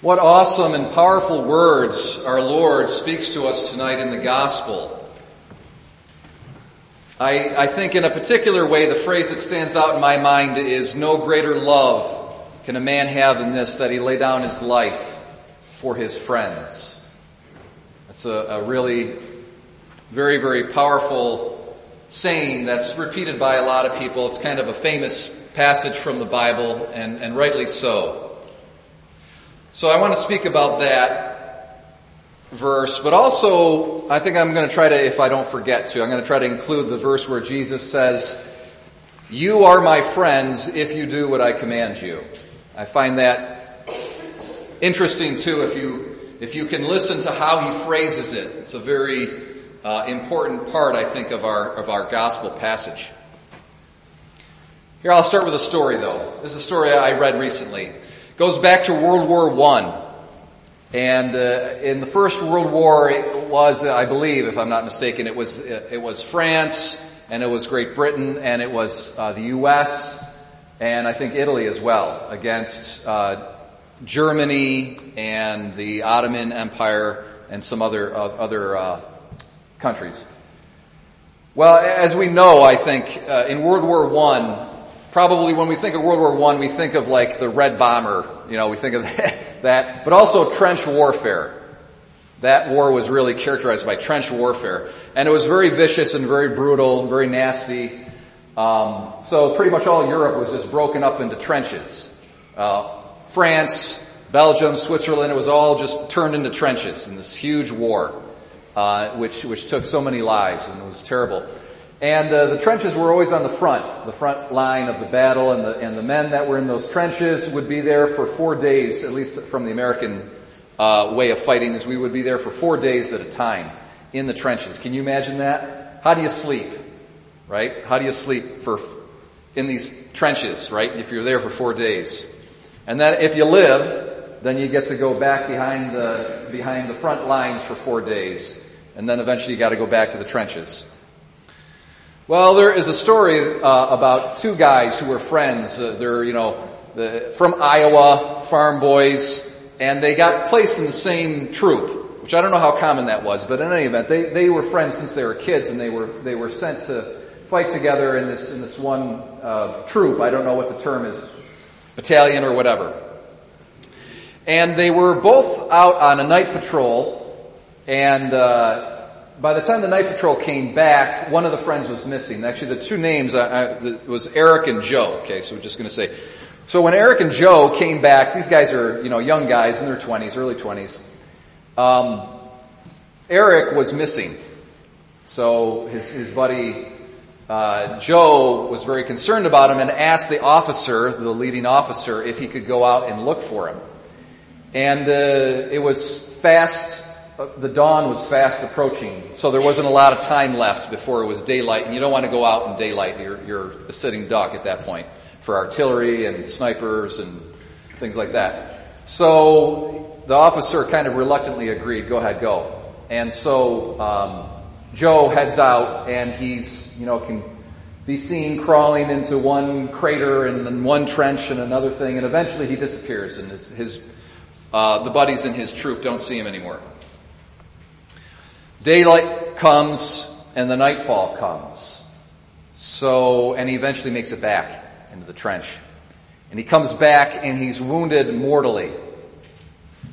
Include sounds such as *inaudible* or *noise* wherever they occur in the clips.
What awesome and powerful words our Lord speaks to us tonight in the gospel. I, I, think in a particular way the phrase that stands out in my mind is no greater love can a man have than this, that he lay down his life for his friends. That's a, a really very, very powerful saying that's repeated by a lot of people. It's kind of a famous passage from the Bible and, and rightly so. So I want to speak about that verse, but also I think I'm going to try to, if I don't forget to, I'm going to try to include the verse where Jesus says, you are my friends if you do what I command you. I find that interesting too if you, if you can listen to how he phrases it. It's a very uh, important part, I think, of our, of our gospel passage. Here I'll start with a story though. This is a story I read recently goes back to World War One. And uh, in the First World War, it was, I believe, if I'm not mistaken, it was it was France and it was Great Britain and it was uh, the U.S. and I think Italy as well against uh, Germany and the Ottoman Empire and some other uh, other uh, countries. Well, as we know, I think uh, in World War One, probably when we think of World War One, we think of like the Red Bomber. You know, we think of *laughs* that, but also trench warfare. That war was really characterized by trench warfare, and it was very vicious and very brutal, very nasty. Um, so pretty much all Europe was just broken up into trenches. Uh, France, Belgium, Switzerland, it was all just turned into trenches in this huge war, uh, which which took so many lives and it was terrible. And uh, the trenches were always on the front, the front line of the battle, and the, and the men that were in those trenches would be there for four days, at least from the American uh, way of fighting, is we would be there for four days at a time in the trenches. Can you imagine that? How do you sleep? Right? How do you sleep for in these trenches? Right? If you're there for four days, and then if you live, then you get to go back behind the behind the front lines for four days, and then eventually you got to go back to the trenches. Well, there is a story uh, about two guys who were friends. Uh, they're, you know, the, from Iowa, farm boys, and they got placed in the same troop, which I don't know how common that was, but in any event, they, they were friends since they were kids, and they were they were sent to fight together in this in this one uh, troop. I don't know what the term is, battalion or whatever. And they were both out on a night patrol, and uh, by the time the night patrol came back, one of the friends was missing. Actually, the two names uh, uh, the, was Eric and Joe. Okay, so we're just going to say. So when Eric and Joe came back, these guys are you know young guys in their twenties, early twenties. Um, Eric was missing, so his his buddy uh, Joe was very concerned about him and asked the officer, the leading officer, if he could go out and look for him. And uh, it was fast the dawn was fast approaching, so there wasn't a lot of time left before it was daylight, and you don't want to go out in daylight. You're, you're a sitting duck at that point for artillery and snipers and things like that. So the officer kind of reluctantly agreed, go ahead, go. And so um, Joe heads out, and he's, you know, can be seen crawling into one crater and then one trench and another thing, and eventually he disappears, and his, his uh, the buddies in his troop don't see him anymore. Daylight comes and the nightfall comes. So, and he eventually makes it back into the trench. And he comes back and he's wounded mortally.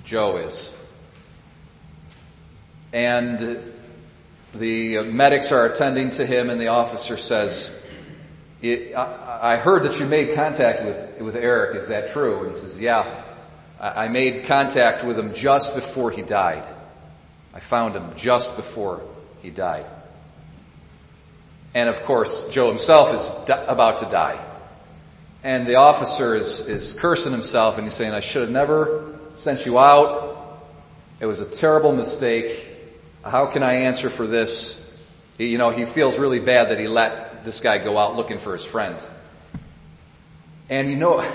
Joe is. And the medics are attending to him and the officer says, I heard that you made contact with, with Eric. Is that true? And he says, yeah. I made contact with him just before he died. I found him just before he died. And of course, Joe himself is about to die. And the officer is, is cursing himself and he's saying, I should have never sent you out. It was a terrible mistake. How can I answer for this? You know, he feels really bad that he let this guy go out looking for his friend. And you know,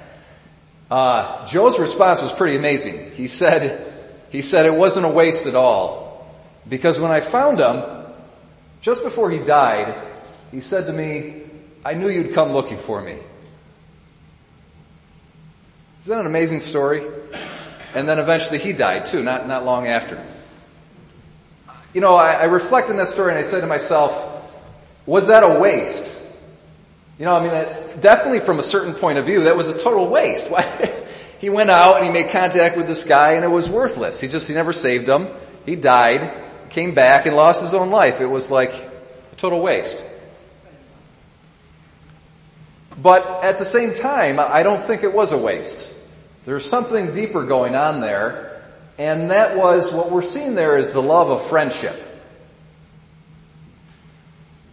*laughs* uh, Joe's response was pretty amazing. He said, he said it wasn't a waste at all. Because when I found him, just before he died, he said to me, I knew you'd come looking for me. Isn't that an amazing story? And then eventually he died too, not, not long after. You know, I, I reflect on that story and I say to myself, was that a waste? You know, I mean, definitely from a certain point of view, that was a total waste. *laughs* he went out and he made contact with this guy and it was worthless. He just, he never saved him. He died, came back and lost his own life. It was like a total waste. But at the same time, I don't think it was a waste. There's something deeper going on there, and that was what we're seeing there is the love of friendship.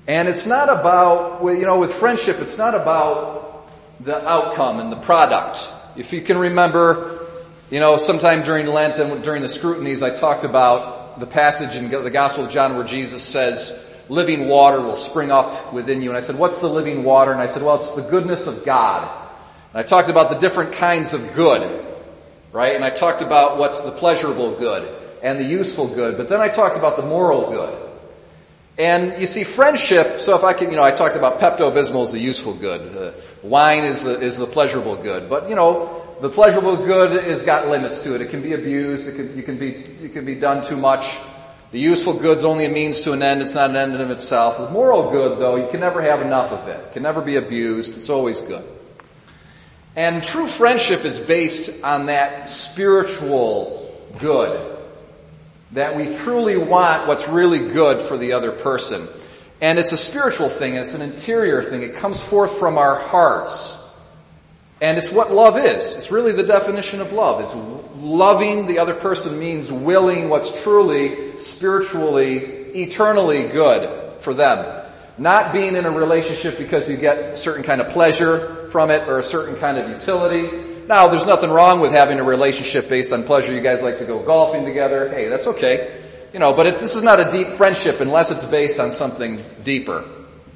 And it's not about, you know, with friendship, it's not about the outcome and the product. If you can remember, you know, sometime during Lent and during the scrutinies, I talked about the passage in the Gospel of John where Jesus says, living water will spring up within you. And I said, what's the living water? And I said, well, it's the goodness of God. And I talked about the different kinds of good, right? And I talked about what's the pleasurable good and the useful good. But then I talked about the moral good. And you see, friendship, so if I can, you know, I talked about Pepto-Bismol is the useful good. Uh, wine is the, is the pleasurable good. But, you know, the pleasurable good has got limits to it. It can be abused. It can, you can be, it can be done too much. The useful good's only a means to an end. It's not an end in of itself. The moral good, though, you can never have enough of it. It can never be abused. It's always good. And true friendship is based on that spiritual good. That we truly want what's really good for the other person. And it's a spiritual thing, it's an interior thing. It comes forth from our hearts. And it's what love is. It's really the definition of love. It's loving the other person means willing what's truly, spiritually, eternally good for them. Not being in a relationship because you get a certain kind of pleasure from it or a certain kind of utility. Now, there's nothing wrong with having a relationship based on pleasure. You guys like to go golfing together. Hey, that's okay. You know, but it, this is not a deep friendship unless it's based on something deeper.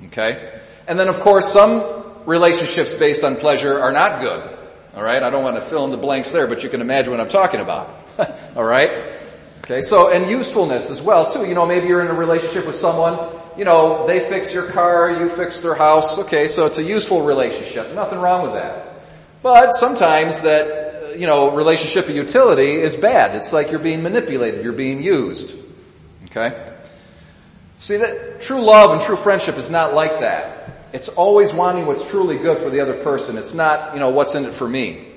Okay? And then of course some relationships based on pleasure are not good. All right, I don't want to fill in the blanks there, but you can imagine what I'm talking about. *laughs* All right? Okay, so, and usefulness as well, too. You know, maybe you're in a relationship with someone, you know, they fix your car, you fix their house. Okay, so it's a useful relationship. Nothing wrong with that. But sometimes that, uh, you know, relationship of utility is bad. It's like you're being manipulated, you're being used. Okay? See that true love and true friendship is not like that. It's always wanting what's truly good for the other person. It's not, you know, what's in it for me.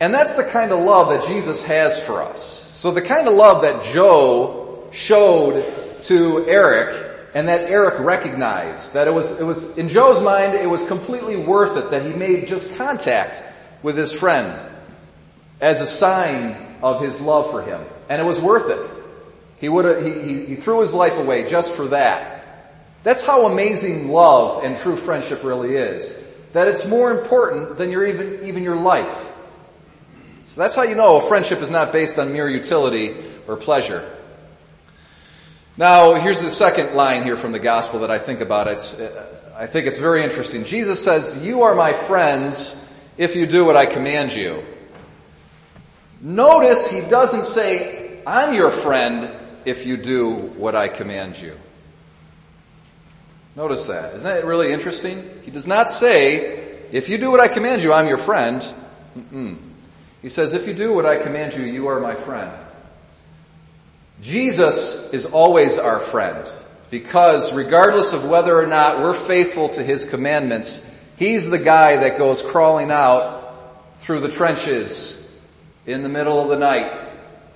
And that's the kind of love that Jesus has for us. So the kind of love that Joe showed to Eric and that Eric recognized that it was, it was, in Joe's mind, it was completely worth it that he made just contact with his friend as a sign of his love for him. And it was worth it. He would have, he, he, he threw his life away just for that. That's how amazing love and true friendship really is. That it's more important than your even, even your life. So that's how you know a friendship is not based on mere utility or pleasure. Now, here's the second line here from the gospel that I think about. It's, uh, I think it's very interesting. Jesus says, you are my friends if you do what I command you. Notice he doesn't say, I'm your friend if you do what I command you. Notice that. Isn't that really interesting? He does not say, if you do what I command you, I'm your friend. Mm-mm. He says, if you do what I command you, you are my friend. Jesus is always our friend because regardless of whether or not we're faithful to his commandments, he's the guy that goes crawling out through the trenches in the middle of the night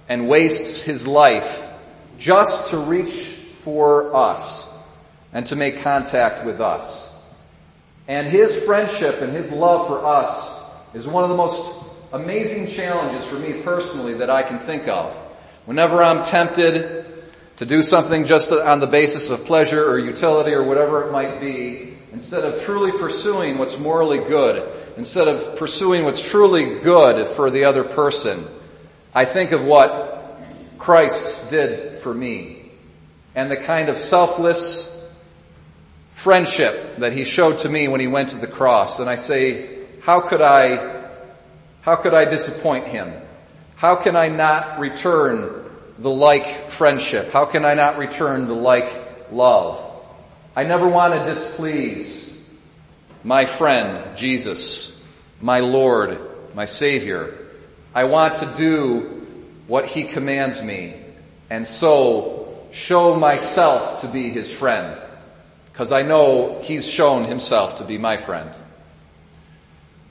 and wastes his life just to reach for us and to make contact with us. And his friendship and his love for us is one of the most amazing challenges for me personally that I can think of. Whenever I'm tempted to do something just on the basis of pleasure or utility or whatever it might be, instead of truly pursuing what's morally good, instead of pursuing what's truly good for the other person, I think of what Christ did for me and the kind of selfless friendship that he showed to me when he went to the cross. And I say, how could I, how could I disappoint him? How can I not return the like friendship? How can I not return the like love? I never want to displease my friend, Jesus. my Lord, my Savior. I want to do what He commands me and so show myself to be His friend because I know He's shown Himself to be my friend.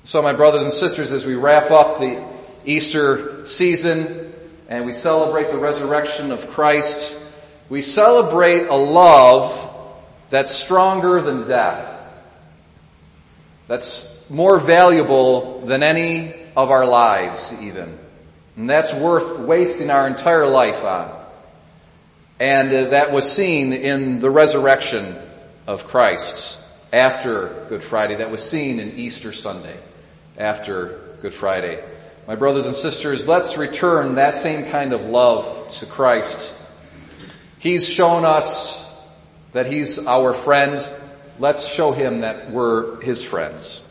So my brothers and sisters, as we wrap up the Easter season and we celebrate the resurrection of Christ, we celebrate a love that's stronger than death. That's more valuable than any of our lives even. And that's worth wasting our entire life on. And uh, that was seen in the resurrection of Christ after Good Friday. That was seen in Easter Sunday after Good Friday. My brothers and sisters, let's return that same kind of love to Christ. He's shown us that He's our friend. Let's show Him that we're His friends.